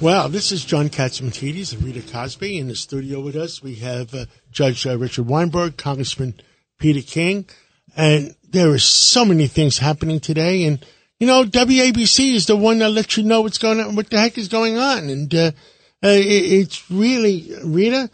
Well, this is John Catsimatidis and Rita Cosby. In the studio with us, we have uh, Judge uh, Richard Weinberg, Congressman Peter King, and there are so many things happening today. And you know, WABC is the one that lets you know what's going on, what the heck is going on, and uh, uh it, it's really Rita.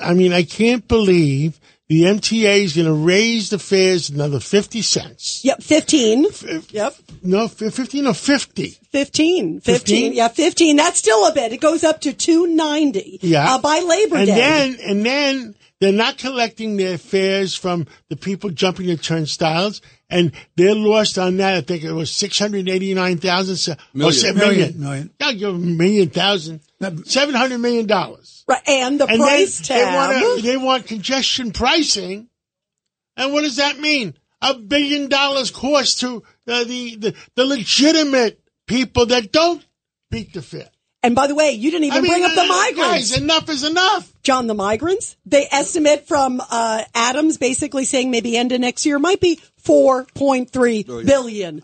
I mean, I can't believe the MTA is going to raise the fares another 50 cents. Yep, 15. yep. No, 15 or 50? 15. 15. 15? Yeah, 15. That's still a bit. It goes up to 290. Yeah. Uh, by Labor Day. and Day. Then, and then they're not collecting their fares from the people jumping the turnstiles. And they're lost on that. I think it was 689,000. Million. Or million. Million. Yeah, give them a million thousand. $700 million. Right, and the and price then they tab. want, they want congestion pricing. And what does that mean? A billion dollars cost to uh, the, the, the legitimate people that don't beat the fare. And by the way, you didn't even I mean, bring up the uh, migrants. Guys, enough is enough. John, the migrants, they estimate from uh, Adams basically saying maybe end of next year might be $4.3 billion,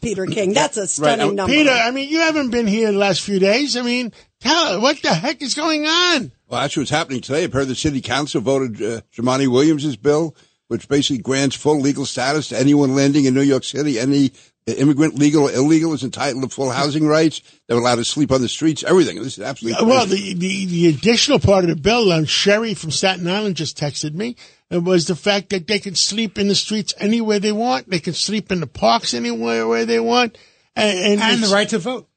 Peter King. That's a stunning Right. number. Peter, I mean, you haven't been here the last few days. I mean, tell what the heck is going on? Well, that's what's happening today. I've heard the city council voted uh, Jamani Williams' bill, which basically grants full legal status to anyone landing in New York City. Any immigrant, legal or illegal, is entitled to full housing rights. They're allowed to sleep on the streets. Everything. This is absolutely. Well, the, the, the additional part of the bill, um, Sherry from Staten Island just texted me, it was the fact that they can sleep in the streets anywhere they want. They can sleep in the parks anywhere where they want. And, and, and the right to vote.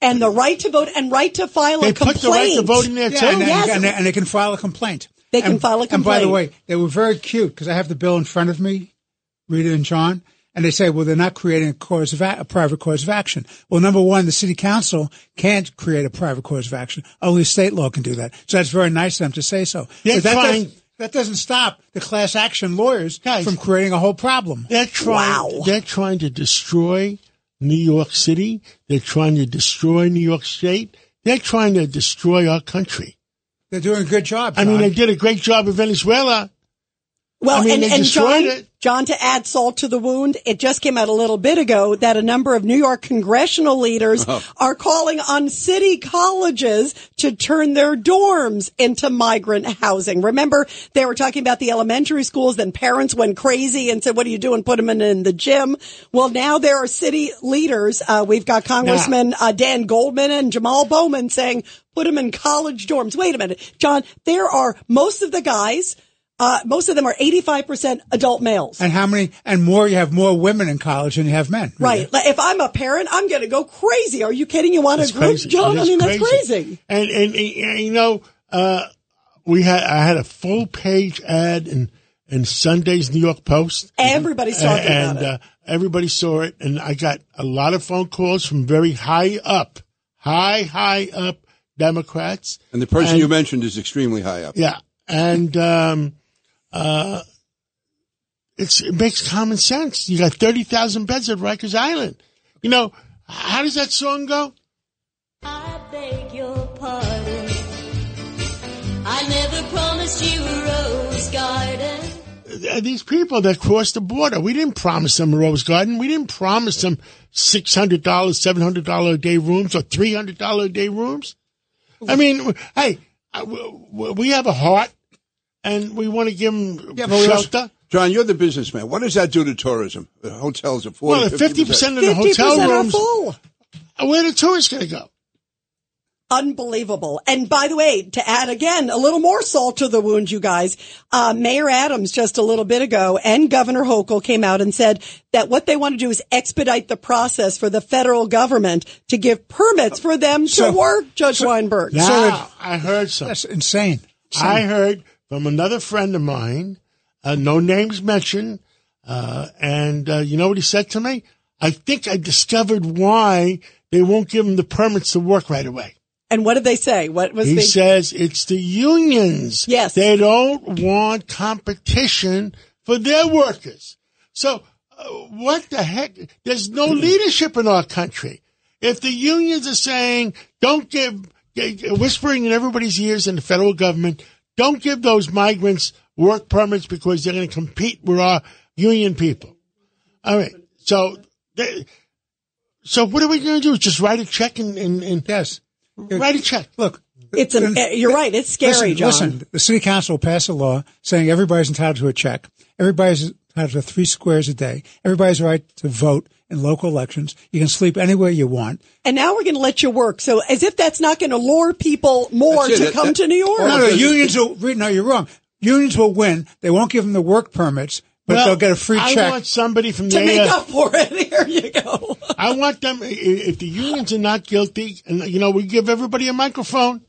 and the right to vote and right to file They a complaint. put the right to vote in there Yeah, too. and, yes. and, and they can file a complaint. They can And- file a complaint. And by the way, they were very cute because I have the bill in front of me, Rita and John, and they say, well, they're not creating a cause of a, a private cause of action. Well, number one, the city council can't create a private cause of action. Only state law can do that. So that's very nice of them to say so. They're But that, trying- does, that doesn't stop the class action lawyers Guys. from creating a whole problem. They're trying. Wow. They're trying to destroy New York City. They're trying to destroy New York State. They're trying to destroy our country. They're doing a good job. I mean, they did a great job in Venezuela. Well, I mean, and, and John, it. John, to add salt to the wound, it just came out a little bit ago that a number of New York congressional leaders Oh. are calling on city colleges to turn their dorms into migrant housing. Remember, they were talking about the elementary schools, then parents went crazy and said, what are you doing? Put them in, in the gym. Well, now there are city leaders. Uh, we've got Congressman uh, Dan Goldman and Jamal Bowman saying, put them in college dorms. Wait a minute, John, there are most of the guys uh, most of them are 85% adult males. and how many, and more, you have more women in college than you have men. Right. Like, if I'm a parent, I'm going to go crazy. Are you kidding? You want It's a group, crazy. John? It I is mean, that's crazy. And, and, and, you know, uh, we had, I had a full page ad in, in Sunday's New York Post. Everybody's talking and, about it. And uh, everybody saw it. And I got a lot of phone calls from very high up, high, high up Democrats. and the person and- you mentioned is extremely high up. Yeah. And, um, uh, it's, it makes common sense. You got 30,000 beds at Rikers Island. You know, how does that song go? I beg your pardon. I never promised you a rose garden. Uh, These people that crossed the border, we didn't promise them a rose garden. We didn't promise them $600, $700 a day rooms or $300 a day rooms. I mean, hey, uh, we have a heart and we want to give them Yeah, but we also- shelter. John, you're the businessman. What does that do to tourism? The hotels are 40 Well, if 50% of the 50% hotel are full. where the tourists going to go? Unbelievable. And by the way, to add again, a little more salt to the wound, you guys, uh, Mayor Adams just a little bit ago and Governor Hochul came out and said that what they want to do is expedite the process for the federal government to give permits for them So- to work, Judge Weinberg. Now, I heard something. That's insane. I heard from another friend of mine, uh, no names mentioned, uh, and uh, you know what he said to me? I think I discovered why they won't give them the permits to work right away. And what did they say? What was He says it's the unions. Yes. They don't want competition for their workers. So uh, what the heck? There's no leadership in our country. If the unions are saying, don't give, whispering in everybody's ears in the federal government, don't give those migrants work permits because they're going to compete with our union people. All right. So, they, so what are we going to do? Just write a check and, and, and Yes. write a check. Look, It's an. eh, You're right. It's scary, listen, John. listen, the city council will pass a law saying everybody's entitled to a check. Everybody's entitled to three squares a day. Everybody's right to vote in local elections. You can sleep anywhere you want. And now we're going to let you work. So as if that's not going to lure people more to That- come that- to New York. No, no, unions will, no, you're wrong. Unions will win. They won't give them the work permits, but Well, they'll get a free I check. I want somebody from to the make AF up for it. Here you go. I want them, if the unions are not guilty, and, you know, we give everybody a microphone,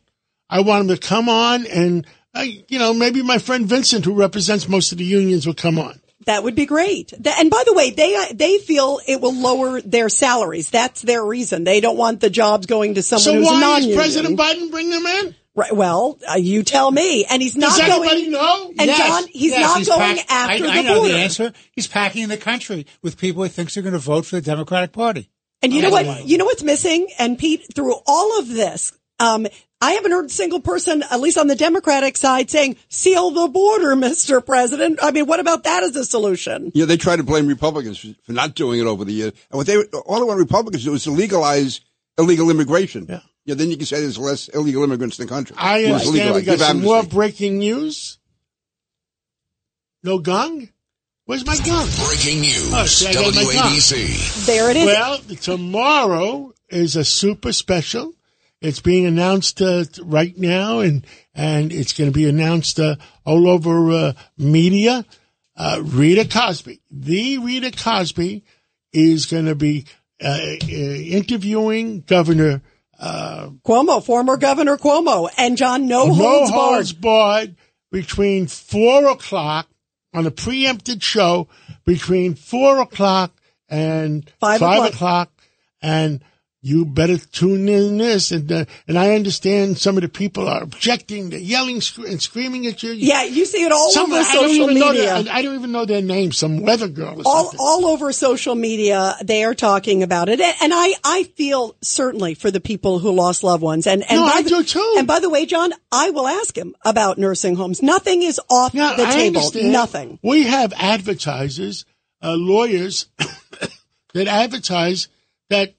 I want them to come on and, uh, you know, maybe my friend Vincent, who represents most of the unions, will come on. That would be great. And by the way, they uh, they feel it will lower their salaries. That's their reason. They don't want the jobs going to someone So who's why non-union. is President Biden bring them in? Right, well, uh, you tell me. And he's not Does going. anybody know? And Yes, John, he's yes, not going pack- after I, the I know border. the answer. He's packing the country with people he thinks are going to vote for the Democratic Party. And you know what? You know what's missing? And Pete, through all of this, um, I haven't heard a single person, at least on the Democratic side, saying, seal the border, Mr. President. I mean, what about that as a solution? Yeah, they try to blame Republicans for, for not doing it over the years. And what they all they want Republicans to do is to legalize illegal immigration. Yeah. Yeah, then you can say there's less illegal immigrants in the country. I understand we got give some more breaking news. No gong? Where's my gong? Breaking oh, news. Oh, see, I WABC. There it is. Well, tomorrow is a super special. It's being announced uh, right now, and and it's going to be announced uh, all over uh, media. Uh, Rita Cosby, the Rita Cosby, is going to be uh, interviewing Governor Cuomo, former Governor Cuomo, and John No no Holds barred between four o'clock on a preempted show between four o'clock and Five five, o'clock. o'clock. and you better tune in this and uh, and I understand some of the people are objecting, they're yelling sc- and screaming at you. Yeah, you see it all some, over social media. their, I, don't even know their name. Some weather girl or all, something. all over social media, they are talking about it, and, and I, I feel certainly for the people who lost loved ones. And, and No, by I the, do too. And by the way, John, I will ask him about nursing homes. Nothing is off Now, the I table. understand Nothing. We have advertisers, uh, lawyers that advertise that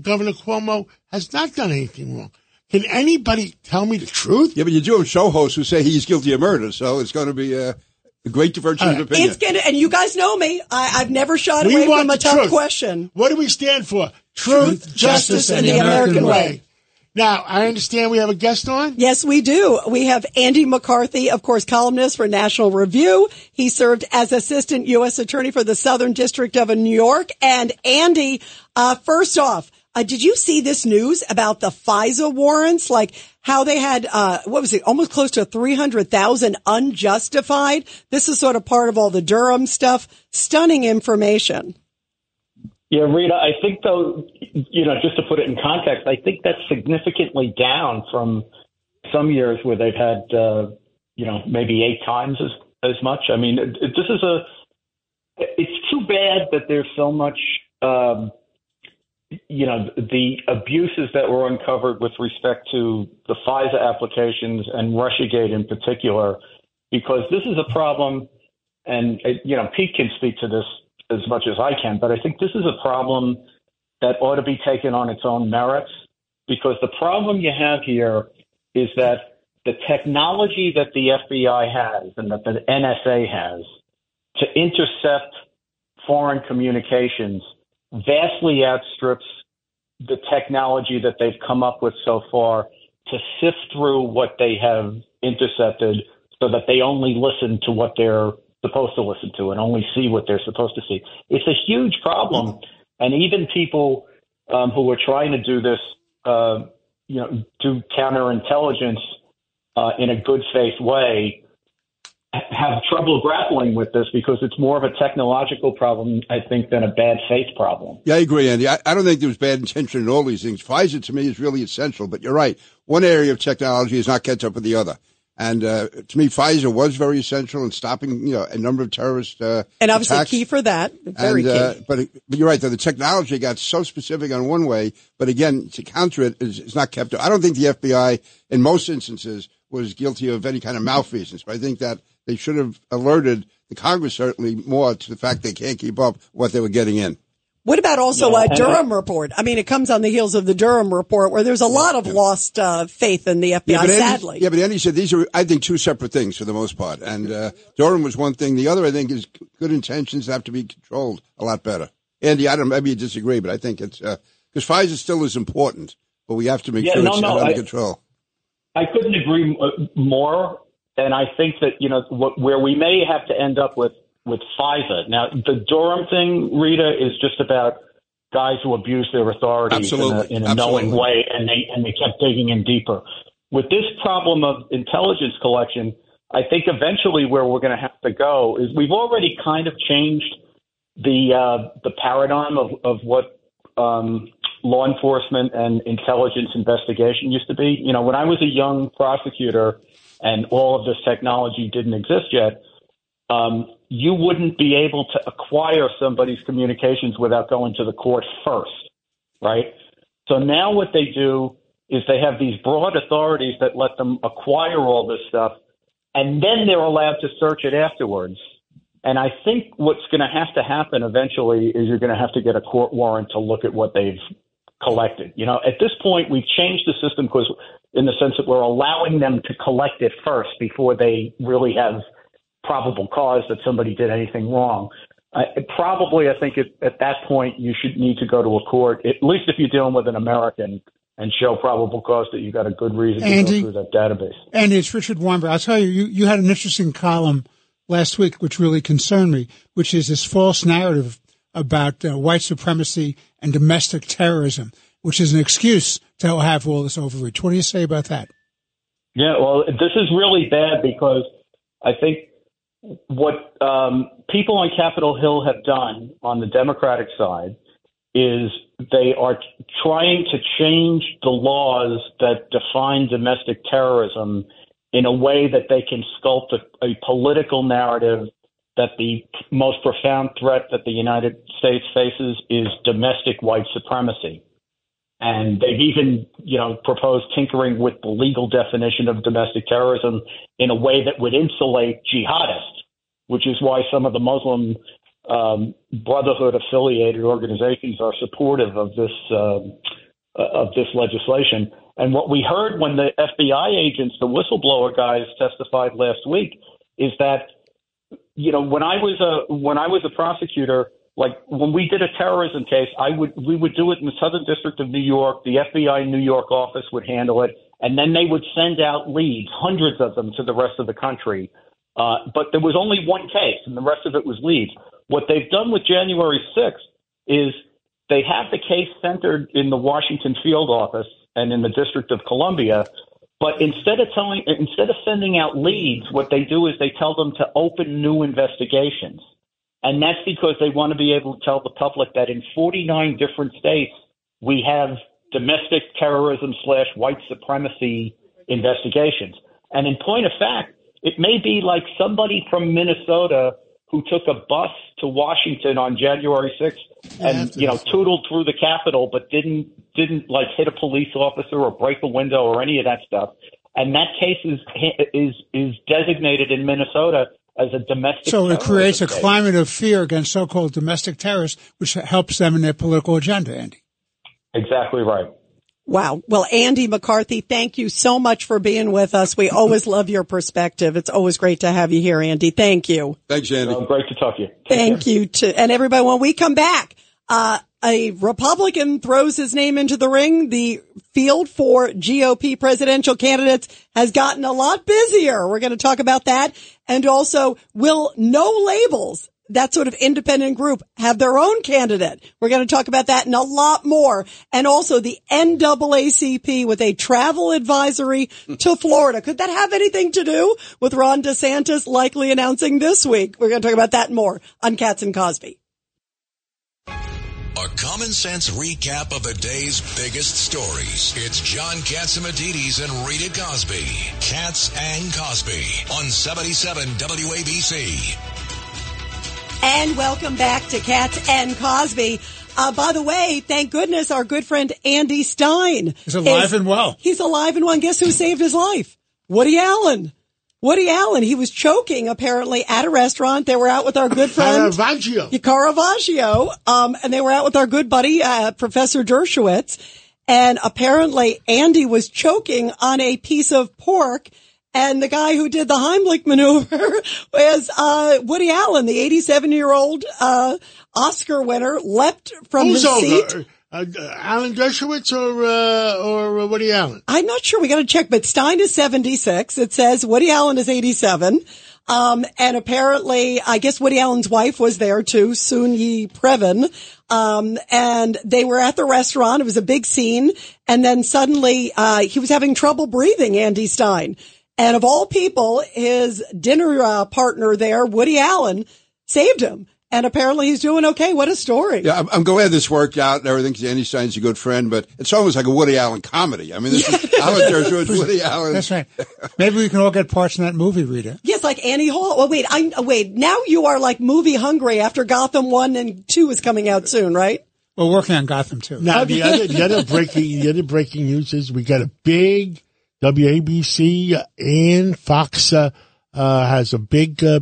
Governor Cuomo has not done anything wrong. Can anybody tell me the truth? Yeah, but you do have show hosts who say he's guilty of murder, so it's going to be uh, a great divergence of opinion. It's gonna, and you guys know me. I, I've never shied We away want from a the tough truth. question. What do we stand for? Truth, justice, and the American way. Now, I understand we have a guest on. Yes, we do. We have Andy McCarthy, of course, columnist for National Review. He served as assistant U.S. attorney for the Southern District of New York. And Andy, uh, first off, uh, did you see this news about the FISA warrants? Like how they had, uh, what was it? Almost close to 300,000 unjustified. This is sort of part of all the Durham stuff. Stunning information. Yeah, Rita, I think though, you know, just to put it in context, I think that's significantly down from some years where they've had, uh, you know, maybe eight times as as much. I mean, it, it, this is a. It's too bad that there's so much, um, you know, the abuses that were uncovered with respect to the FISA applications and RussiaGate in particular, because this is a problem, and you know, Pete can speak to this as much as I can, but I think this is a problem that ought to be taken on its own merits because the problem you have here is that the technology that the FBI has and that the NSA has to intercept foreign communications vastly outstrips the technology that they've come up with so far to sift through what they have intercepted so that they only listen to what they're supposed to listen to and only see what they're supposed to see. It's a huge problem. And even people um, who are trying to do this, uh, you know, do counterintelligence uh, in a good faith way have trouble grappling with this because it's more of a technological problem, I think, than a bad faith problem. Yeah, I agree, Andy. I, I don't think there's bad intention in all these things. FISA to me is really essential, but you're right. One area of technology is not catch up with the other. And uh, to me, FISA was very essential in stopping, you know, a number of terrorist uh, And obviously attacks. key for that. Very and, uh, key. but, but you're right, though. The technology got so specific on one way, but again, to counter it, it is, is not kept. Up I don't think the FBI, in most instances, was guilty of any kind of malfeasance, but I think that they should have alerted the Congress certainly more to the fact they can't keep up what they were getting in. What about also Yeah, a and I- Durham report? I mean, it comes on the heels of the Durham report where there's a lot of lost uh, faith in the FBI, but Andy, sadly. yeah, but Andy said these are, I think, two separate things for the most part. And uh, Durham was one thing. The other, I think, is good intentions have to be controlled a lot better. Andy, I don't. Maybe you disagree, but I think it's because FISA still is important, but we have to make Yeah, sure no, it's no, under I- control. I couldn't agree more, and I think that you know what, where we may have to end up with with FISA. Now, the Durham thing, Rita, is just about guys who abuse their authority Absolutely. in a, in a knowing way, and they and they kept digging in deeper. With this problem of intelligence collection, I think eventually where we're going to have to go is we've already kind of changed the uh, the paradigm of of what um, law enforcement and intelligence investigation used to be. You know, when I was a young prosecutor and all of this technology didn't exist yet, um, you wouldn't be able to acquire somebody's communications without going to the court first, right? So now what they do is they have these broad authorities that let them acquire all this stuff, and then they're allowed to search it afterwards. And I think what's going to have to happen eventually is you're going to have to get a court warrant to look at what they've collected. You know, at this point, we've changed the system because, in the sense that we're allowing them to collect it first before they really have probable cause that somebody did anything wrong. Uh, probably, I think at, at that point you should need to go to a court, at least if you're dealing with an American, and show probable cause that you got a good reason to Andy? go through that database. And it's Richard Weinberg. I'll tell you, you, you had an interesting column last week, which really concerned me, which is this false narrative about uh, white supremacy and domestic terrorism, which is an excuse to have all this overreach. What do you say about that? Yeah, well, this is really bad because I think what um, people on Capitol Hill have done on the Democratic side is they are trying to change the laws that define domestic terrorism in a way that they can sculpt a, a political narrative that the most profound threat that the United States faces is domestic white supremacy. And they've even, you know, proposed tinkering with the legal definition of domestic terrorism in a way that would insulate jihadists, which is why some of the Muslim um, Brotherhood affiliated organizations are supportive of this um, uh, of this legislation. And what we heard when the FBI agents, the whistleblower guys, testified last week, is that you know when I was a when I was a prosecutor, like when we did a terrorism case, I would we would do it in the Southern District of New York. The FBI New York office would handle it, and then they would send out leads, hundreds of them, to the rest of the country. Uh, but there was only one case, and the rest of it was leads. What they've done with January 6th is they have the case centered in the Washington field office and in the District of Columbia. But instead of telling, instead of sending out leads, what they do is they tell them to open new investigations. And that's because they want to be able to tell the public that in 49 different states, we have domestic terrorism slash white supremacy investigations. And in point of fact, it may be like somebody from Minnesota who took a bus to Washington on January 6th and, you know, tootled through the Capitol, but didn't, didn't like hit a police officer or break a window or any of that stuff. And that case is, is, is designated in Minnesota as a domestic So it creates a case. climate of fear against so-called domestic terrorists, which helps them in their political agenda, Andy. Exactly right. Wow. Well, Andy McCarthy, thank you so much for being with us. We always love your perspective. It's always great to have you here, Andy. Thank you. Thanks, Andy. Uh, great to talk to you. Thank you to, and everybody, when we come back, uh, a Republican throws his name into the ring. The field for GOP presidential candidates has gotten a lot busier. We're going to talk about that. And also, will no labels that sort of independent group have their own candidate. We're going to talk about that and a lot more. And also the NAACP with a travel advisory to Florida. Could that have anything to do with Ron DeSantis likely announcing this week? We're going to talk about that more on Cats and Cosby. A common sense recap of the day's biggest stories. It's John Catsimatidis and Rita Cosby. Cats and Cosby on 77 WABC. And welcome back to Cats and Cosby. Uh, by the way, thank goodness our good friend Andy Stein He's alive is- and well. He's alive and well. And guess who saved his life? Woody Allen. Woody Allen. He was choking apparently at a restaurant. They were out with our good friend Caravaggio. Caravaggio, um, and they were out with our good buddy uh, Professor Dershowitz, and apparently Andy was choking on a piece of pork. And the guy who did the Heimlich maneuver was uh, Woody Allen, the 87 year old uh, Oscar winner, leapt from Who's his seat. over? Uh, uh, Alan Dershowitz or uh, or uh, Woody Allen? I'm not sure. We got to check, but Stein is 76. It says Woody Allen is 87. Um, and apparently, I guess Woody Allen's wife was there too, Soon Yi Previn. Um, and they were at the restaurant. It was a big scene. And then suddenly, uh, he was having trouble breathing, Andy Stein. And of all people, his dinner uh, partner there, Woody Allen, saved him. And apparently he's doing okay. What a story. Yeah, I'm, I'm glad this worked out and everything. 'cause Andy Stein's a good friend, but it's almost like a Woody Allen comedy. I mean, this is Alan Dershowitz, Woody Allen. That's right. Maybe we can all get parts in that movie, Rita. Yes, like Annie Hall. Well, wait, I oh, wait. Now you are like movie hungry after Gotham one and two is coming out soon, right? We're working on Gotham too. Now the other the other breaking the other breaking news is we got a big WABC and Fox uh, uh, has a big uh,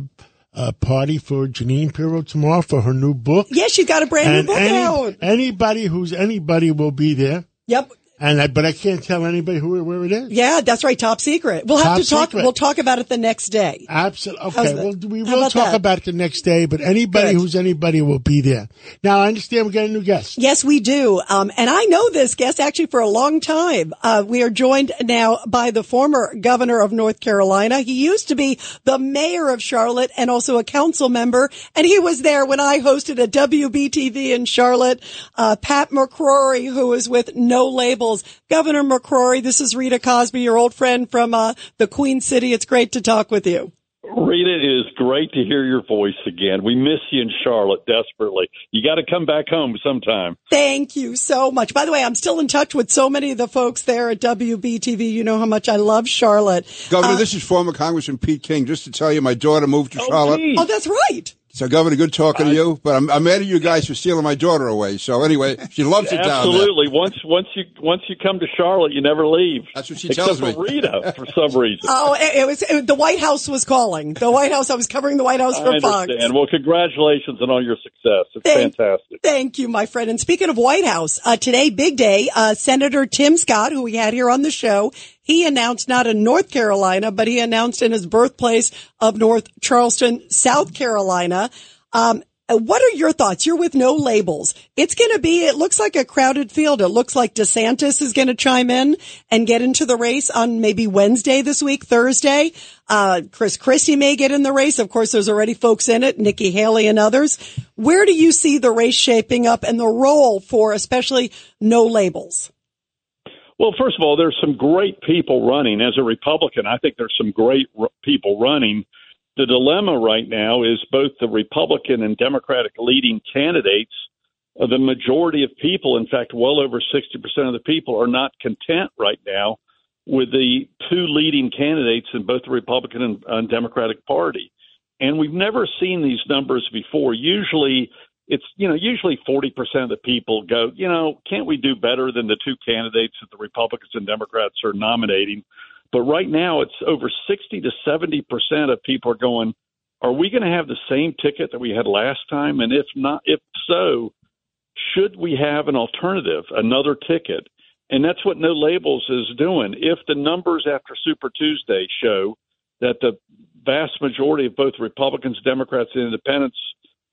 uh, party for Jeanine Pirro tomorrow for her new book. Yes, she's got a brand and new book any- out. anybody who's anybody will be there. Yep. And I, but I can't tell anybody who where it is. Yeah, that's right. Top secret. We'll have Top to talk. secret. We'll talk about it the next day. Absolutely. How's Okay. that? Well, we How will about talk that? about it the next day, but anybody Good. who's anybody will be there. Now, I understand we got a new guest. Yes, we do. Um, and I know this guest actually for a long time. Uh, we are joined now by the former governor of North Carolina. He used to be the mayor of Charlotte and also a council member. And he was there when I hosted a WBTV in Charlotte. Uh, Pat McCrory, who is with No Labels. Governor McCrory, this is Rita Cosby, your old friend from, uh, the Queen City. It's great to talk with you. Rita, it is great to hear your voice again. We miss you in Charlotte desperately. You got to come back home sometime. Thank you so much. By the way, I'm still in touch with so many of the folks there at WBTV. You know how much I love Charlotte. Governor, this is former Congressman Pete King. Just to tell you, my daughter moved to Charlotte. Pete. Oh, that's right. So, Governor, good talking to you. But I'm, I'm mad at you guys for stealing my daughter away. So, anyway, she loves it down there. Absolutely. Once once you once you come to Charlotte, you never leave. That's what she Except tells me. for Rita, for some reason. Oh, it, it was it, the White House was calling. The White House. I was covering the White House I for Fox. understand. Well, congratulations on all your success. It's Thank- fantastic. Thank you, my friend. And speaking of White House, uh, today, big day, uh, Senator Tim Scott, who we had here on the show, he announced not in North Carolina, but he announced in his birthplace of North Charleston, South Carolina. Um, what are your thoughts? You're with no labels. It's going to be, it looks like a crowded field. It looks like DeSantis is going to chime in and get into the race on maybe Wednesday this week, Thursday. Uh, Chris Christie may get in the race. Of course, there's already folks in it, Nikki Haley and others. Where do you see the race shaping up and the role for especially no labels? Well, first of all, there's some great people running. As a Republican, I think there's some great r- people running. The dilemma right now is both the Republican and Democratic leading candidates. uh, The majority of people, in fact, well over 60% of the people, are not content right now with the two leading candidates in both the Republican and, and Democratic Party. And we've never seen these numbers before. Usually, it's you know usually 40% of the people go you know can't we do better than the two candidates that the republicans and democrats are nominating? But right now it's over 60 to 70% of people are going are we going to have the same ticket that we had last time? And if not if so should we have an alternative another ticket? And that's what no labels is doing. If the numbers after super tuesday show that the vast majority of both republicans democrats and independents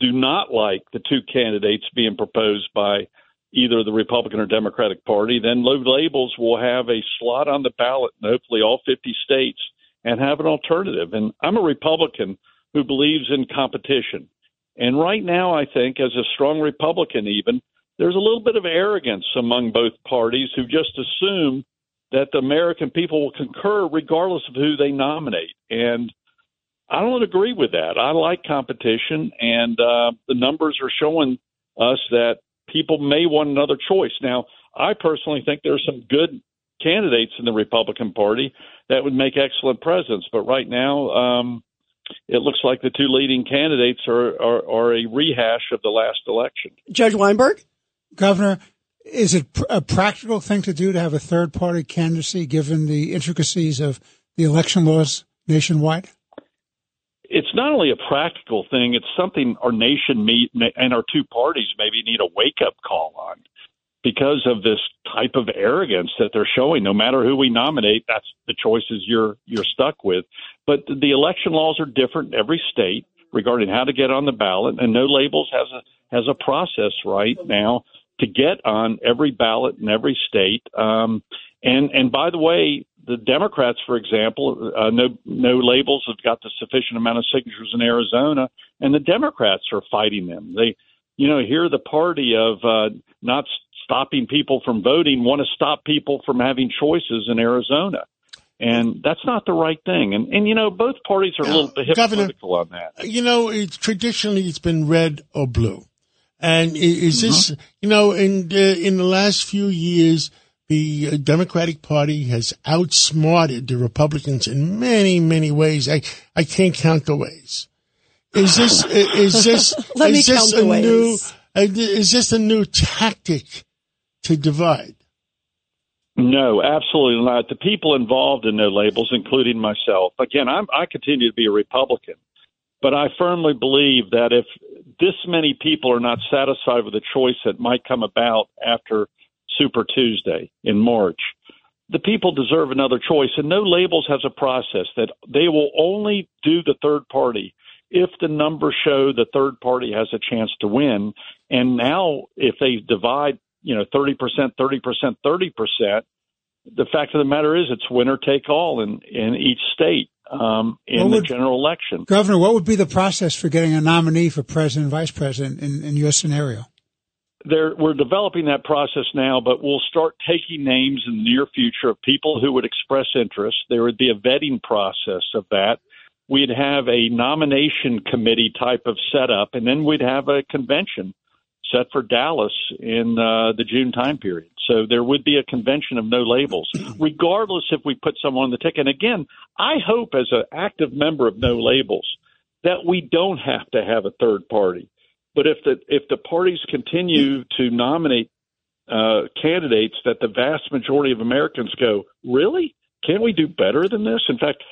do not like the two candidates being proposed by either the Republican or Democratic Party, then no labels will have a slot on the ballot in hopefully all 50 states and have an alternative. And I'm a Republican who believes in competition. And right now, I think, as a strong Republican, even, there's a little bit of arrogance among both parties who just assume that the American people will concur regardless of who they nominate. And I don't agree with that. I like competition, and uh, the numbers are showing us that people may want another choice. Now, I personally think there are some good candidates in the Republican Party that would make excellent presidents, but right now, um, it looks like the two leading candidates are, are, are a rehash of the last election. Judge Weinberg? Governor, is it pr- a practical thing to do to have a third party candidacy given the intricacies of the election laws nationwide? It's not only a practical thing, it's something our nation meet and our two parties maybe need a wake up call on because of this type of arrogance that they're showing. No matter who we nominate, that's the choices you're you're stuck with. But the election laws are different in every state regarding how to get on the ballot, and No Labels has a has a process right now to get on every ballot in every state. Um, and and by the way, the Democrats, for example, uh, no no labels have got the sufficient amount of signatures in Arizona, and the Democrats are fighting them. They, you know, here the party of uh, not stopping people from voting want to stop people from having choices in Arizona. And that's not the right thing. And, and you know, both parties are a little bit hypocritical on that. You know, it's, traditionally it's been red or blue. And is this, mm-hmm. you know, in the, in the last few years, the Democratic Party has outsmarted the Republicans in many, many ways. I, I can't count the ways. Is this, is this, is this a new, uh, is this a new tactic to divide? No, absolutely not. The people involved in No Labels, including myself, again, I'm, I continue to be a Republican, but I firmly believe that if this many people are not satisfied with the choice that might come about after Super Tuesday in March, the people deserve another choice. And No Labels has a process that they will only do the third party if the numbers show the third party has a chance to win. And now, if they divide you know, 30%, 30%, 30%. The fact of the matter is it's winner take all in, in each state um, in would, the general election. Governor, what would be the process for getting a nominee for president and vice president in, in your scenario? There, we're developing that process now, but we'll start taking names in the near future of people who would express interest. There would be a vetting process of that. We'd have a nomination committee type of setup, and then we'd have a convention set for Dallas in uh, the June time period. So there would be a convention of no labels, regardless if we put someone on the ticket. And again, I hope as an active member of no labels that we don't have to have a third party. But if the if the parties continue to nominate uh, candidates that the vast majority of Americans go, really? Can't we do better than this? In fact,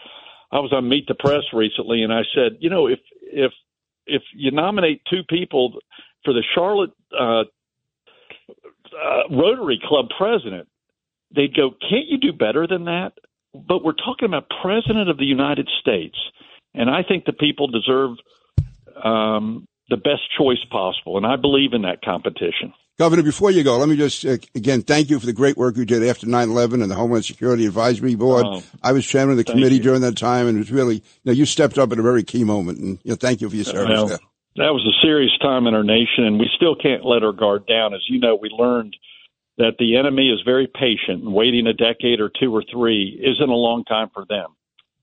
I was on Meet the Press recently, and I said, you know, if if if you nominate two people for the Charlotte uh, uh, Rotary Club president, they'd go, "Can't you do better than that?" But we're talking about president of the United States, and I think the people deserve um, the best choice possible, and I believe in that competition. Governor, before you go, let me just uh, again thank you for the great work you did after 9/11 and the Homeland Security Advisory Board. Oh, I was chairman of the committee you. during that time, and it was really you know you stepped up at a very key moment, and you know, thank you for your service. Well, there that was a serious time in our nation, and we still can't let our guard down. As you know, we learned that the enemy is very patient, and waiting a decade or two or three isn't a long time for them.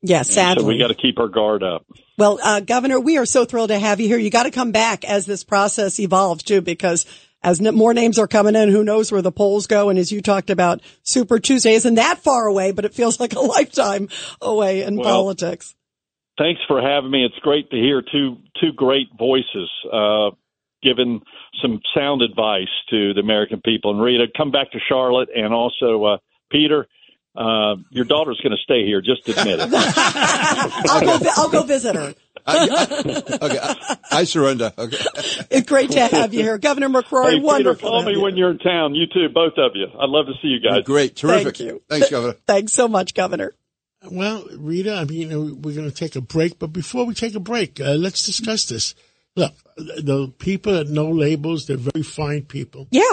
Yes, yeah, sadly. so we got to keep our guard up. Well, uh, Governor, we are so thrilled to have you here. You got to come back as this process evolves too, because as more names are coming in, who knows where the polls go? And as you talked about, Super Tuesday isn't that far away, but it feels like a lifetime away in well, politics thanks for having me. It's great to hear two two great voices uh, giving some sound advice to the American people. And Rita, come back to Charlotte, and also uh, Peter. Uh, your daughter's going to stay here. Just admit it. I'll go. I'll go visit her. I, I, okay, I, I, surrender. Okay. It's great to have you here, Governor McCrory. Hey, wonderful. Peter, call me you. when you're in town. You too, both of you. I'd love to see you guys. Great, terrific. Thank you. Thanks, Governor. Thanks so much, Governor. Well, Rita, I mean, we're going to take a break, but before we take a break, uh, let's discuss this. Look, the people at No Labels, they're very fine people. Yeah.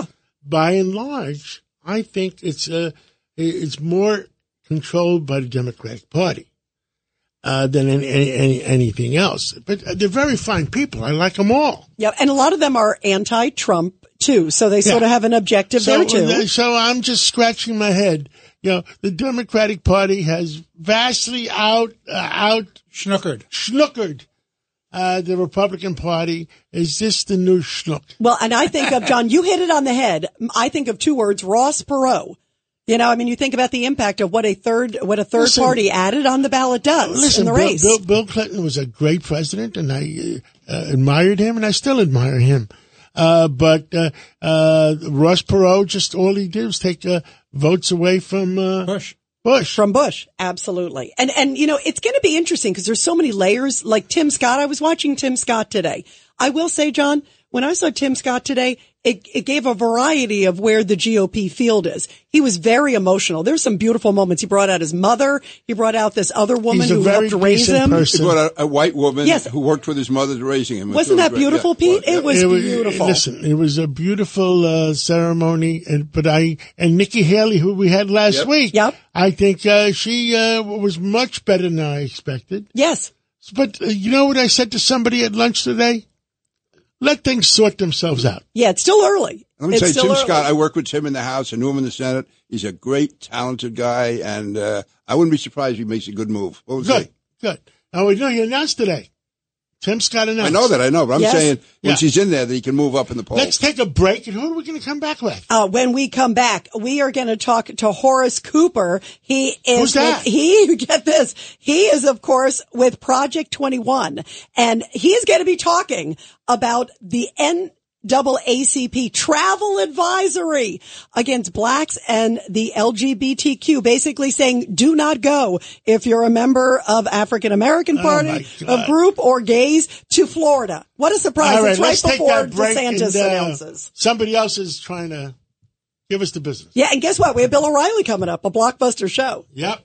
By and large, I think it's uh, it's more controlled by the Democratic Party. uh, than any, any, anything else. But uh, they're very fine people. I like them all. Yeah, and a lot of them are anti-Trump too, so they sort Yeah. of have an objective So, there too. uh, so I'm just scratching my head. You know, the Democratic Party has vastly out uh, out Schnookered. schnookered uh, the Republican Party. Is this the new schnook? Well, and I think of John, you hit it on the head. I think of two words, Ross Perot. You know, I mean, you think about the impact of what a third, what a third Listen. party added on the ballot does Listen, in the Bill, race. Bill, Bill Clinton was a great president, and I uh, admired him, and I still admire him. Uh, but uh, uh, Ross Perot, just all he did was take uh, votes away from uh, Bush. Bush. From Bush, absolutely. And, and, you know, it's going to be interesting because there's so many layers. Like Tim Scott, I was watching Tim Scott today. I will say, John, when I saw Tim Scott today, it, it gave a variety of where the GOP field is. He was very emotional. There's some beautiful moments. He brought out his mother. He brought out this other woman He's a who very helped raise decent him. He brought a, a white woman Yes. who worked with his mother to raising him. Wasn't that beautiful, Pete? It was It wa- beautiful. Listen, it was a beautiful uh, ceremony, and but I and Nikki Haley, who we had last Yep. week, Yep. I think uh, she uh, was much better than I expected. Yes. But uh, you know what I said to somebody at lunch today? Let things sort themselves out. Yeah, it's still early. Let me it's say, still Tim early. Scott, I work with Tim in the House. I knew him in the Senate. He's a great, talented guy, and uh, I wouldn't be surprised if he makes a good move. What was Good, he? good. Now we know you announced today. Tim Scott announced. I know that, I know, but I'm Yes. saying when Yeah. he's in there, that he can move up in the polls. Let's take a break, and who are we going to come back with? Uh, when we come back, we are going to talk to Horace Cooper. He is, Who's that? with- he, get this, he is of course with Project 21 and he is going to be talking about the NAACP travel advisory against blacks and the LGBTQ, basically saying do not go if you're a member of African American Party, Oh, my God. of group or gays to Florida. What a surprise. Right, it's right before. DeSantis and, uh, announces. Somebody else is trying to give us the business. Yeah, and guess what? We have Bill O'Reilly coming up, a blockbuster show. Yep.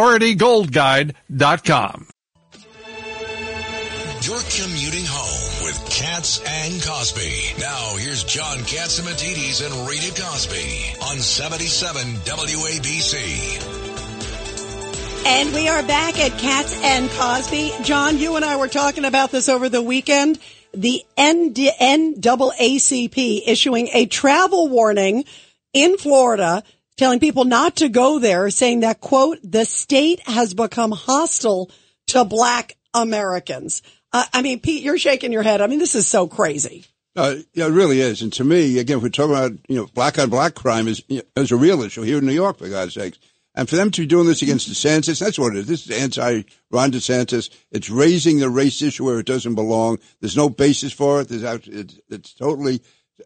PriorityGoldGuide.com. You're commuting home with Cats and Cosby. Now here's John Catsimatidis and Rita Cosby on 77 WABC. And we are back at Cats and Cosby. John, you and I were talking about this over the weekend. The ND NAACP issuing a travel warning in Florida, telling people not to go there, saying that, quote, the state has become hostile to black Americans. Uh, I mean, Pete, you're shaking your head. I mean, this is so crazy. Uh, yeah, it really is. And to me, again, if we're talking about, you know, black on black crime is, you know, is a real issue here in New York, for God's sakes. And for them to be doing this against DeSantis, that's what it is. This is anti Ron DeSantis. It's raising the race issue where it doesn't belong. There's no basis for it. There's it's, it's totally,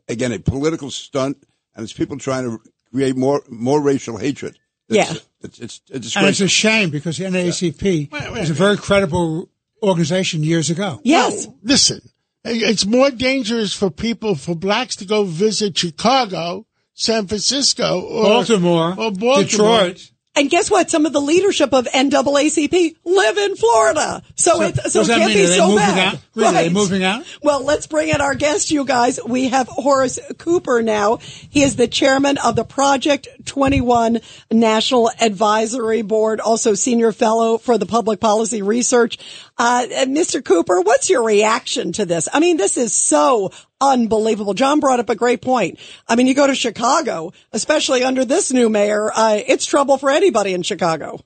again, a political stunt, and it's people trying to create more more racial hatred. It's, Yeah. it's it's, it's And it's a shame because the NAACP Wait, wait, was a very credible organization years ago. Yes. Now, listen, it's more dangerous for people, for blacks to go visit Chicago, San Francisco, or Baltimore, or Baltimore. Detroit. And guess what? Some of the leadership of NAACP live in Florida. So, So it, so it can't mean, be so moving bad. out? Really, are they moving out? Well, let's bring in our guest, you guys. We have Horace Cooper now. He is the chairman of the Project 21 National Advisory Board, also senior fellow for the public policy research. Uh, Mr. Cooper, what's your reaction to this? I mean, this is so unbelievable. John brought up a great point. I mean, you go to Chicago, especially under this new mayor, uh, it's trouble for anybody in Chicago.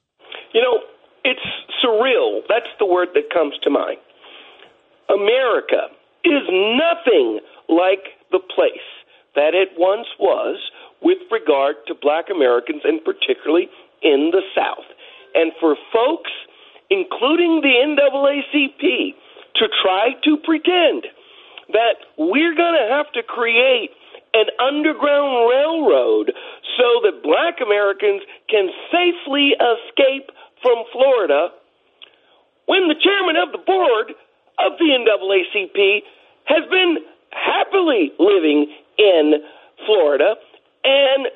You know, it's surreal. That's the word that comes to mind. America is nothing like the place that it once was with regard to black Americans and particularly in the South. And for folks, including the NAACP, to try to pretend that we're going to have to create an underground railroad so that black Americans can safely escape from Florida. when the chairman of the board of the NAACP has been happily living in Florida and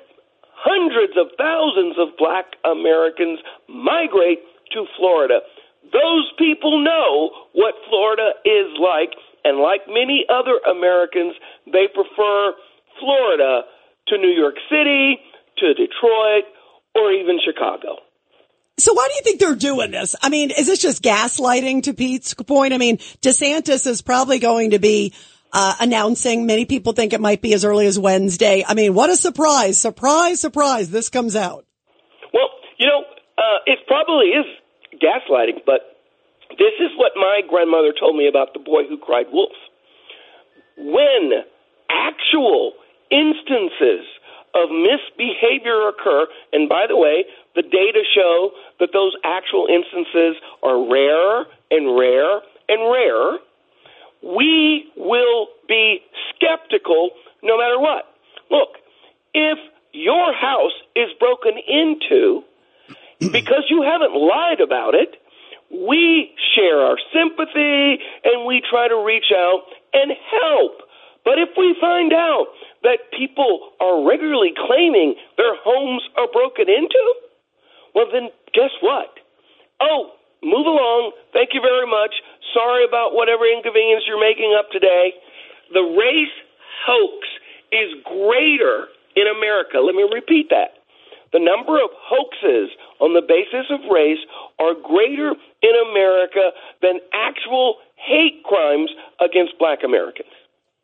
hundreds of thousands of black Americans migrate to Florida. Those people know what Florida is like, and like many other Americans, they prefer Florida to New York City, to Detroit, or even Chicago. So why do you think they're doing this? I mean, is this just gaslighting to Pete's point? I mean, DeSantis is probably going to be uh, announcing. Many people think it might be as early as Wednesday. I mean, what a surprise! Surprise! Surprise! This comes out. Well, you know, uh, it probably is gaslighting, but this is what my grandmother told me about the boy who cried wolf. When actual instances of misbehavior occur, and by the way, the data show that those actual instances are rare and rare and rare, we will be skeptical no matter what. Look, if your house is broken into because you haven't lied about it, we share our sympathy and we try to reach out and help. But if we find out that people are regularly claiming their homes are broken into, well, then guess what? Oh, move along. Thank you very much. Sorry about whatever inconvenience you're making up today. The race hoax is greater in America. Let me repeat that. The number of hoaxes on the basis of race are greater in America than actual hate crimes against black Americans.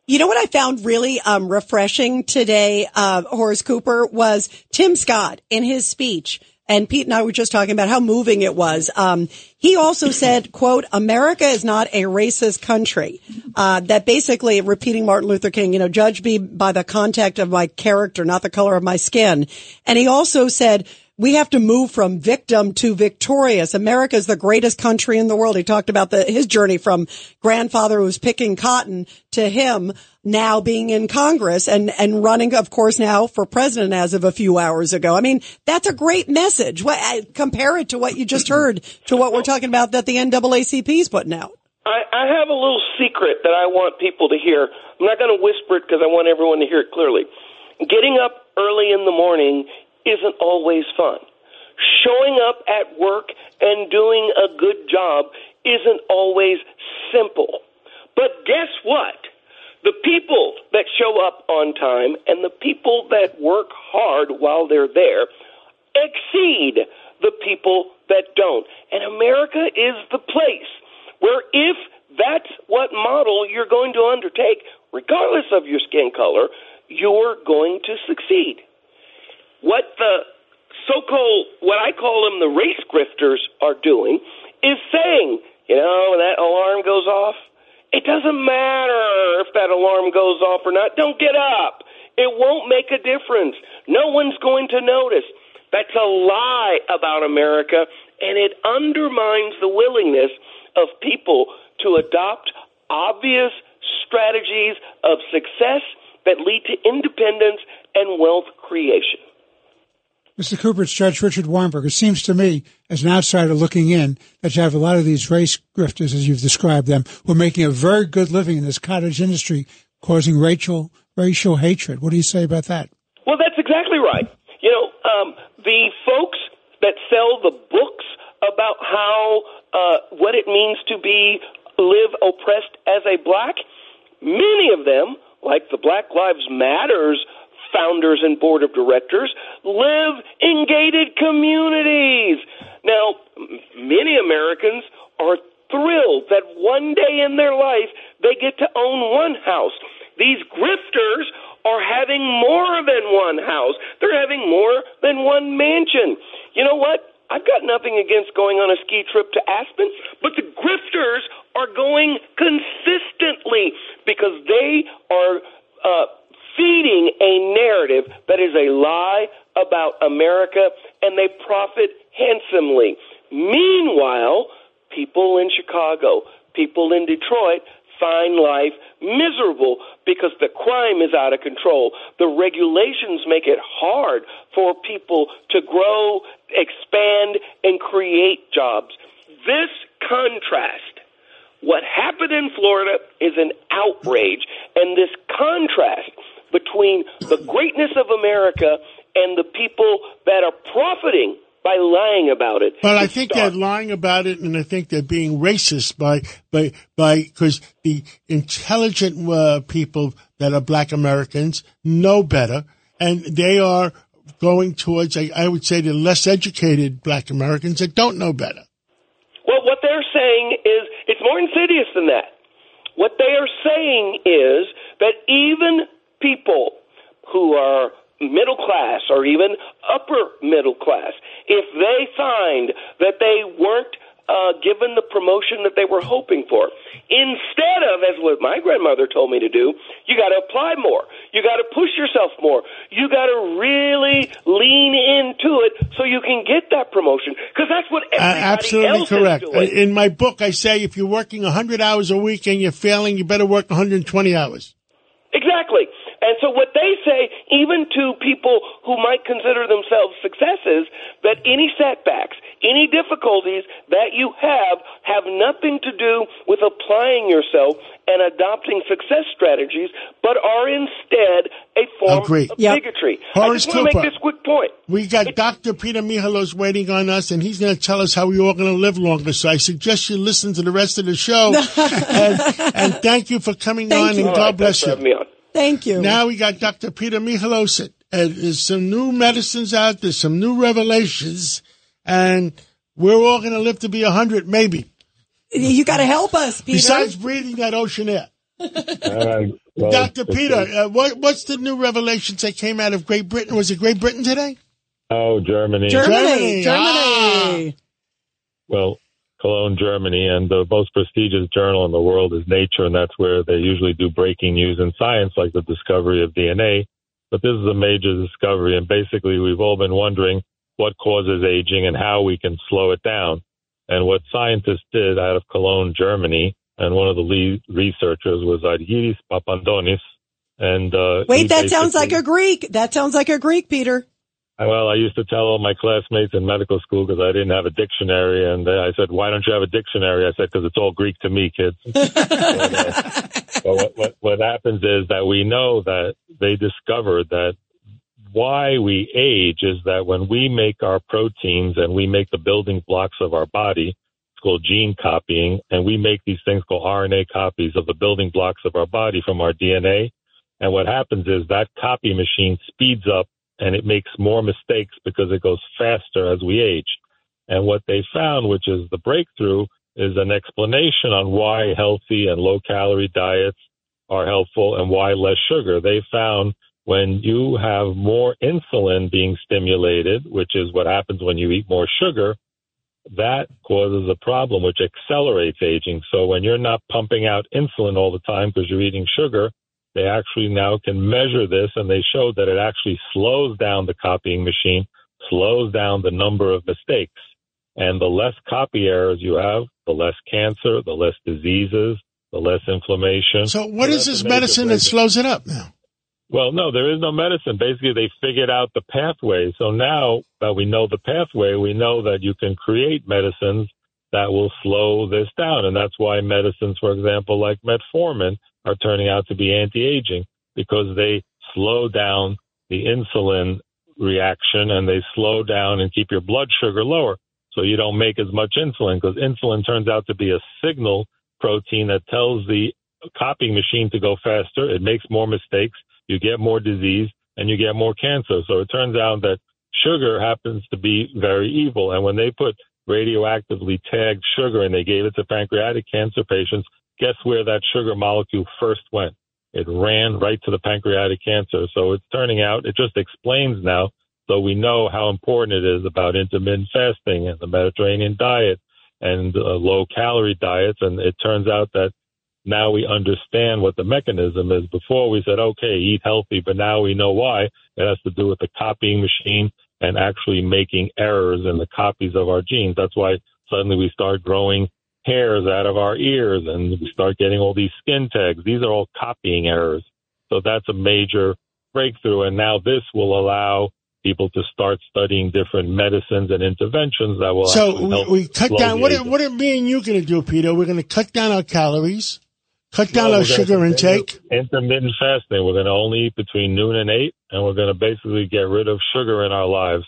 You know what I found really um, refreshing today, uh, Horace Cooper, was Tim Scott in his speech. And Pete and I were just talking about how moving it was. Um, he also said, quote, America is not a racist country. Uh, that basically repeating Martin Luther King, you know, judge me by the contact of my character, not the color of my skin. And he also said, we have to move from victim to victorious. America is the greatest country in the world. He talked about the, his journey from grandfather who was picking cotton to him now being in Congress and, and running, of course, now for president as of a few hours ago. I mean, that's a great message. What, I, compare it to what you just heard to what we're talking about that the NAACP is putting out. I, I have a little secret that I want people to hear. I'm not going to whisper it because I want everyone to hear it clearly. Getting up early in the morning isn't always fun. Showing up at work and doing a good job isn't always simple. But guess what? The people that show up on time and the people that work hard while they're there exceed the people that don't. And America is the place where if that's what model you're going to undertake, regardless of your skin color, you're going to succeed what the so-called, what I call them, the race grifters are doing, is saying, you know, when that alarm goes off, it doesn't matter if that alarm goes off or not. Don't get up. It won't make a difference. No one's going to notice. That's a lie about America, and it undermines the willingness of people to adopt obvious strategies of success that lead to independence and wealth creation. Mr. Cooper, it's Judge Richard Weinberg. It seems to me, as an outsider looking in, that you have a lot of these race grifters, as you've described them, who are making a very good living in this cottage industry, causing racial racial hatred. What do you say about that? Well, that's exactly right. You know, um, the folks that sell the books about how uh, what it means to be live oppressed as a black, many of them, like the Black Lives Matters founders and board of directors live in gated communities. Now, many Americans are thrilled that one day in their life they get to own one house. These grifters are having more than one house. They're having more than one mansion. You know what? I've got nothing against going on a ski trip to Aspen, but the grifters are going consistently because they are uh, feeding a narrative that is a lie about America, and they profit handsomely. Meanwhile, people in Chicago, people in Detroit find life miserable because the crime is out of control. The regulations make it hard for people to grow, expand, and create jobs. This contrast. What happened in Florida is an outrage, and this contrast between the greatness of America and the people that are profiting by lying about it. But I think stark. they're lying about it, and I think they're being racist by by by because the intelligent uh, people that are Black Americans know better, and they are going towards, I, I would say, the less educated Black Americans that don't know better. Well, what they're saying is it's more insidious than that. What they are saying is that even people who are middle class or even upper middle class, if they find that they weren't uh, given the promotion that they were hoping for, instead of, as what my grandmother told me to do, you got to apply more. You got to push yourself more. You got to really lean into it so you can get that promotion because that's what Uh, everybody absolutely else correct. is doing. In my book, I say if you're working 100 hours a week and you're failing, you better work 120 hours. Exactly. And so what they say, even to people who might consider themselves successes, that any setbacks, any difficulties that you have have nothing to do with applying yourself and adopting success strategies, but are instead a form Agree. of Yep. bigotry. I Horace just want to make this quick point. We got Dr. Peter Michalos waiting on us, and he's going to tell us how we're all going to live longer. So I suggest you listen to the rest of the show. and, and thank you for coming Thank on, you. and All God right, bless thanks for you. Having me on. Thank you. Now we got Dr. Peter Michalos. And there's some new medicines out. There's some new revelations, and we're all going to live to be 100, maybe. you got to help us, Peter. Besides breathing that ocean air. Uh, well, Dr. Peter, uh, what, what's the new revelations that came out of Great Britain? Was it Great Britain today? Oh, Germany. Germany, Germany. Germany. well, Cologne, Germany, and the most prestigious journal in the world is Nature, and that's where they usually do breaking news in science, like the discovery of DNA. But this is a major discovery, and basically, we've all been wondering what causes aging and how we can slow it down. And what scientists did out of Cologne, Germany, and one of the lead researchers was Argyris Papantonis. And uh, Wait, that sounds like a Greek. That sounds like a Greek, Peter. Well, I used to tell all my classmates in medical school because I didn't have a dictionary, and I said, "Why don't you have a dictionary?" I said, "Because it's all Greek to me, kids." but, uh, but what, what what happens is that we know that they discovered that why we age is that when we make our proteins and we make the building blocks of our body, it's called gene copying, and we make these things called RNA copies of the building blocks of our body from our DNA. And what happens is that copy machine speeds up and it makes more mistakes because it goes faster as we age. And what they found, which is the breakthrough, is an explanation on why healthy and low calorie diets are helpful and why less sugar. They found when you have more insulin being stimulated, which is what happens when you eat more sugar, that causes a problem which accelerates aging. So when you're not pumping out insulin all the time because you're eating sugar, they actually now can measure this and they showed that it actually slows down the copying machine, slows down the number of mistakes. And the less copy errors you have, the less cancer, the less diseases, the less inflammation. So what is this medicine that slows it up now? Well, no, there is no medicine. Basically, they figured out the pathway. So now that we know the pathway, we know that you can create medicines that will slow this down. And that's why medicines, for example, like metformin, are turning out to be anti aging because they slow down the insulin reaction and they slow down and keep your blood sugar lower. So you don't make as much insulin because insulin turns out to be a signal protein that tells the copying machine to go faster. It makes more mistakes. You get more disease and you get more cancer. So it turns out that sugar happens to be very evil. And when they put radioactively tagged sugar and they gave it to pancreatic cancer patients, guess where that sugar molecule first went? It ran right to the pancreatic cancer. So it's turning out, it just explains now. So we know how important it is about intermittent fasting and the Mediterranean diet and uh, low calorie diets. And it turns out that now we understand what the mechanism is. Before we said, okay, eat healthy, but now we know why. It has to do with the copying machine and actually making errors in the copies of our genes. That's why suddenly we start growing hairs out of our ears and we start getting all these skin tags. These are all copying errors. So that's a major breakthrough. And now this will allow people to start studying different medicines and interventions that will So we, we cut down. What are, what are me and you going to do, Peter? We're going to cut down our calories, cut down No, our sugar intake. Intermittent fasting. We're going to only eat between noon and eight, and we're going to basically get rid of sugar in our lives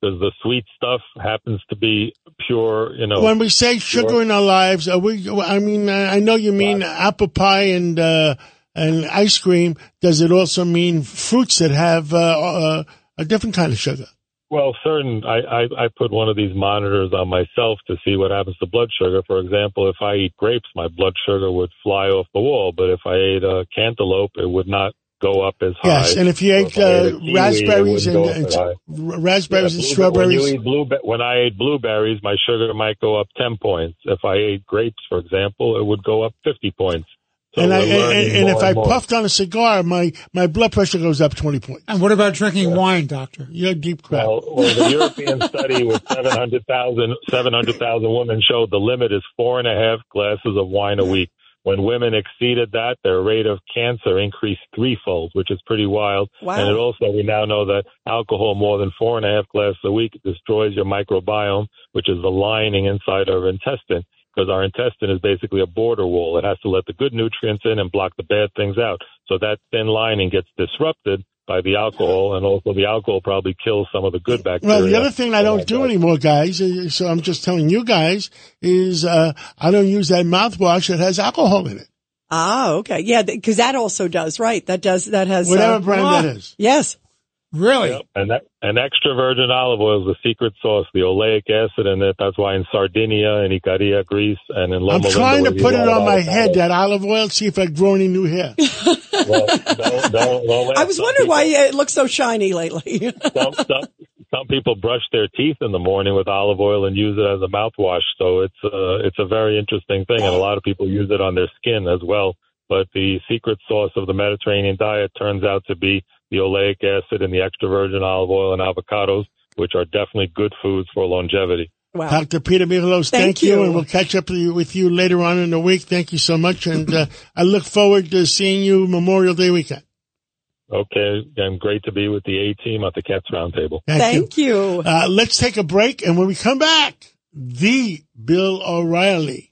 because the sweet stuff happens to be pure. You know, When we say sugar pure- in our lives, are we? I mean, I know you mean apple pie and uh, and ice cream. Does it also mean fruits that have uh, uh, a different kind of sugar? Well, certain. I, I I put one of these monitors on myself to see what happens to blood sugar. For example, if I eat grapes, my blood sugar would fly off the wall. But if I ate a cantaloupe, it would not go up as high. Yes, and if you Or ate if I ate uh, raspberries and, and high. raspberries Yeah, and strawberries, When, you eat blue, when I ate blueberries, my sugar might go up 10 points. If I ate grapes, for example, it would go up 50 points. So and, I, we're and, learning and if I more. puffed on a cigar, my, my blood pressure goes up twenty points. And what about drinking wine, doctor? You're deep crap. Well, well, the European study with 700,000 700,000 women showed the limit is four and a half glasses of wine a week. When women exceeded that, their rate of cancer increased threefold, which is pretty wild. Wow. And it also, we now know that alcohol more than four and a half glasses a week destroys your microbiome, which is the lining inside our intestine. Because our intestine is basically a border wall. It has to let the good nutrients in and block the bad things out. So that thin lining gets disrupted by the alcohol, and also the alcohol probably kills some of the good bacteria. Well, the other thing I don't do anymore, guys, uh, so I'm just telling you guys, is uh, I don't use that mouthwash that has alcohol in it. Ah, okay. Yeah, because that also does, right? That does, that has. Whatever uh, brand ah, that is. Yes. Really? Yep. And that and extra virgin olive oil is the secret sauce, the oleic acid in it. That's why in Sardinia and Icaria, Greece, and in Loma I'm Linda, trying to put it on my avocado. head, that olive oil, see if I grow any new hair. Well, don't, don't, don't I was wondering people- why it looks so shiny lately. some, some, some people brush their teeth in the morning with olive oil and use it as a mouthwash. So it's a, it's a very interesting thing, and a lot of people use it on their skin as well. But the secret sauce of the Mediterranean diet turns out to be the oleic acid and the extra virgin olive oil and avocados, which are definitely good foods for longevity. wow. Dr. Peter Michalos, thank, Thank you. you. and we'll catch up with you, with you later on in the week. Thank you so much, and uh, I look forward to seeing you Memorial Day weekend. Okay, and great to be with the A team at the Cats Roundtable. Thank, Thank you. you. Uh, let's take a break, and when we come back, the Bill O'Reilly.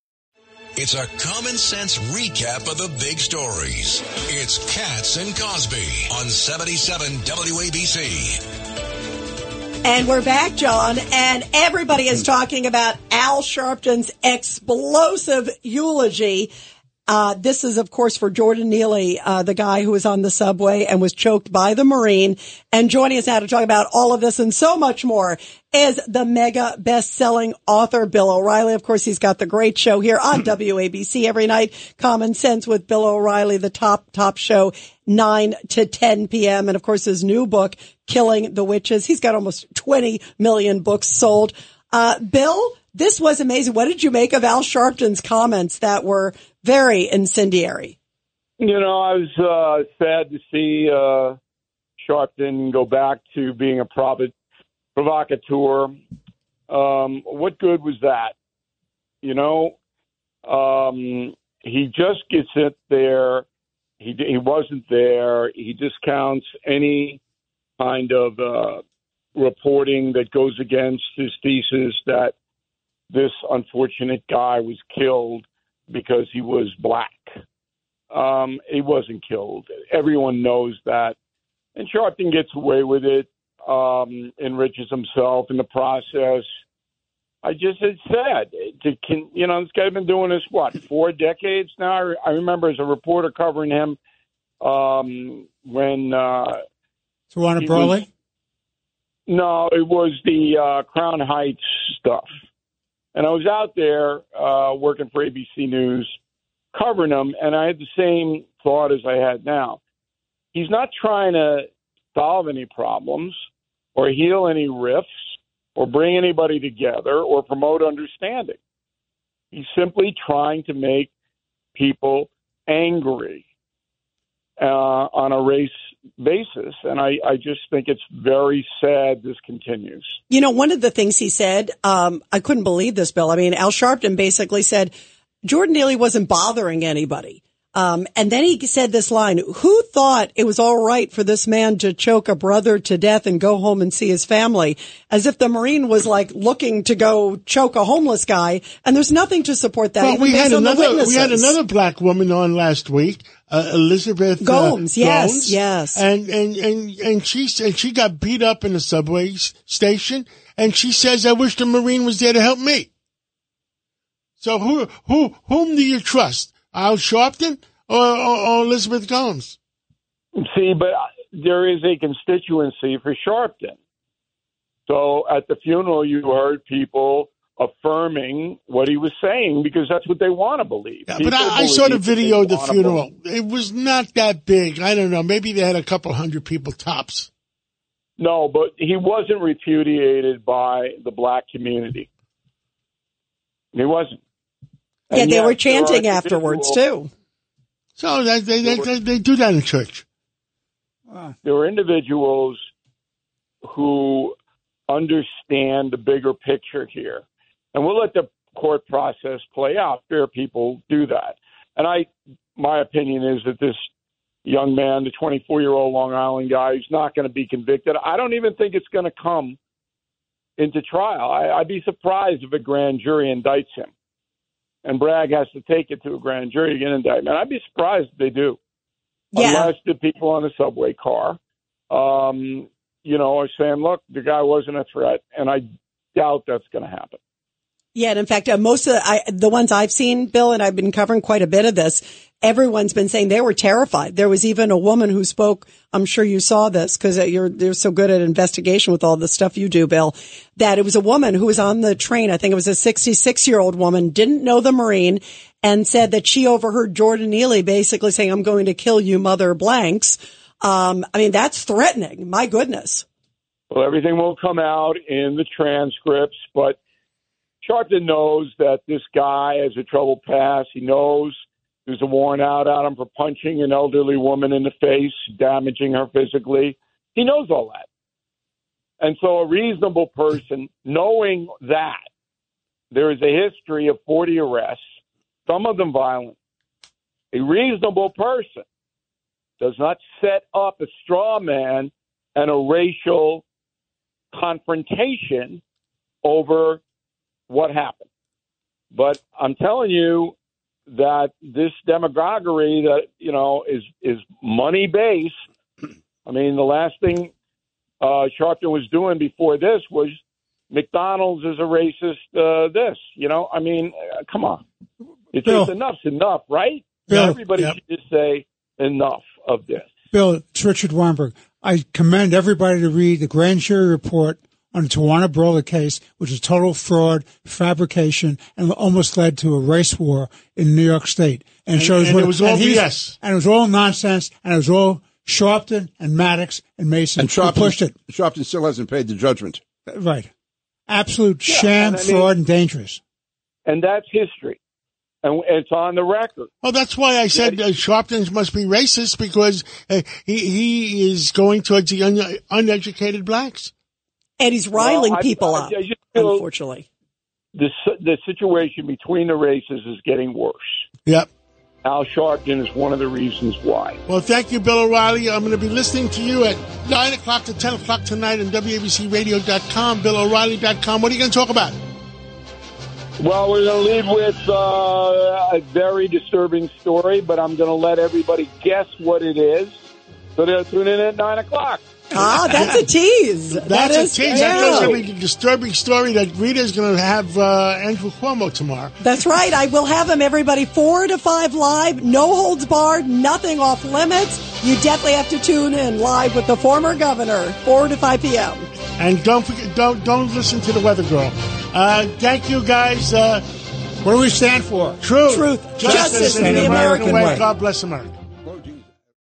It's a common sense recap of the big stories. It's Cats and Cosby on 77 WABC. And we're back, John, and everybody is talking about Al Sharpton's explosive eulogy. Uh, this is, of course, for Jordan Neely, uh, the guy who was on the subway and was choked by the Marine. And joining us now to talk about all of this and so much more is the mega best-selling author, Bill O'Reilly. Of course, he's got the great show here on WABC every night, Common Sense with Bill O'Reilly, the top, top show, 9 to 10 p.m. And of course, his new book, Killing the Witches. He's got almost 20 million books sold. Uh, Bill, this was amazing. What did you make of Al Sharpton's comments that were very incendiary? You know, I was uh, sad to see uh, Sharpton go back to being a provo- provocateur. Um, what good was that? You know, um, he just gets it there. He he wasn't there. He discounts any kind of uh, reporting that goes against his thesis that this unfortunate guy was killed because he was black. Um, he wasn't killed. Everyone knows that. And Sharpton gets away with it, um, enriches himself in the process. I just, it's sad. To, can, you know, this guy's been doing this, what, four decades now? I, I remember as a reporter covering him um, when. Uh, Tawana Brawley? no, it was the uh, Crown Heights stuff. And I was out there uh, working for ABC News covering him, and I had the same thought as I had now. He's not trying to solve any problems or heal any rifts or bring anybody together or promote understanding. He's simply trying to make people angry uh, on a race basis. And I, I just think it's very sad this continues. You know, one of the things he said, um, I couldn't believe this, Bill. I mean, Al Sharpton basically said Jordan Neely wasn't bothering anybody. Um, and then he said this line, who thought it was all right for this man to choke a brother to death and go home and see his family? As if the Marine was like looking to go choke a homeless guy. And there's nothing to support that. Well, we had another we had another black woman on last week, uh, Elizabeth uh, yes, Gomes. yes. and and and and she said she got beat up in the subway station, and she says, "I wish the Marine was there to help me." So who who whom do you trust, Al Sharpton or, or, or Elizabeth Gomes? See, but there is a constituency for Sharpton. So at the funeral, you heard people affirming what he was saying because that's what they want to believe. Yeah, but I, I saw the believe video of the funeral. It was not that big. I don't know. Maybe they had a couple hundred people tops. No, but he wasn't repudiated by the black community. He wasn't. Yeah, they yet, were chanting afterwards too. So they they, they, they, they do that in church. there are individuals who understand the bigger picture here. And we'll let the court process play out. Fair people do that. And I my opinion is that this young man, the 24 year old Long Island guy, who's not going to be convicted, I don't even think it's going to come into trial. I, I'd be surprised if a grand jury indicts him. And Bragg has to take it to a grand jury to get an indictment. I'd be surprised if they do Yeah. unless the people on the subway car, um, you know, are saying, "Look, the guy wasn't a threat," and I doubt that's going to happen. Yeah, and in fact, uh, most of the, I, the ones I've seen, Bill, and I've been covering quite a bit of this. Everyone's been saying they were terrified. There was even a woman who spoke. I'm sure you saw this because you're you're so good at investigation with all the stuff you do, Bill. That it was a woman who was on the train. I think it was a 66 year old woman, didn't know the Marine, and said that she overheard Jordan Neely basically saying, "I'm going to kill you, mother blanks." Um, I mean, that's threatening. My goodness. Well, everything will come out in the transcripts, but Sharpton knows that this guy has a troubled past. He knows there's a warrant out on him for punching an elderly woman in the face, damaging her physically. He knows all that. And so a reasonable person, knowing that there is a history of 40 arrests, some of them violent, a reasonable person does not set up a straw man and a racial confrontation over what happened. But I'm telling you that this demagoguery that you know is is money based. I mean, the last thing uh, Sharpton was doing before this was McDonald's is a racist. Uh, this, you know, I mean, uh, come on, it's Bill. just enough's enough, right? Bill, Everybody yep. should just say enough of this. Bill, it's Richard Weinberg. I commend everybody to read the grand jury report on the Tawana Brawley case, which is total fraud, fabrication, and almost led to a race war in New York State. And, And- shows and what it was all he's- BS. And it was all nonsense, and it was all Sharpton and Maddox and Mason And who Sharpton, pushed it. Sharpton still hasn't paid the judgment. Right. Absolute Yeah, sham, and I mean- fraud, and dangerous. And that's history, and it's on the record. Well, that's why I said uh, Sharpton must be racist because uh, he he is going towards the un- uneducated blacks. And he's riling Well, I- people I- up, I just unfortunately. the the situation between the races is getting worse. Yep. Al Sharpton is one of the reasons why. Well, thank you, Bill O'Reilly. I'm going to be listening to you at 9 o'clock to 10 o'clock tonight on WABCRadio.com, BillO'Reilly.com. What are you going to talk about? Well, we're going to lead with uh, a very disturbing story, but I'm going to let everybody guess what it is. So they'll tune in at 9 o'clock. Ah, that's a tease. That's that a tease. yeah. That goes with the disturbing story that Rita's going to have uh, Andrew Cuomo tomorrow. That's right. I will have him, everybody, four to five live, no holds barred, nothing off limits. You definitely have to tune in live with the former governor, four to five p.m. And don't forget, don't don't listen to the weather girl. Uh, thank you, guys. Uh, What do we stand for? truth, Truth, justice, and and the American way. God bless America.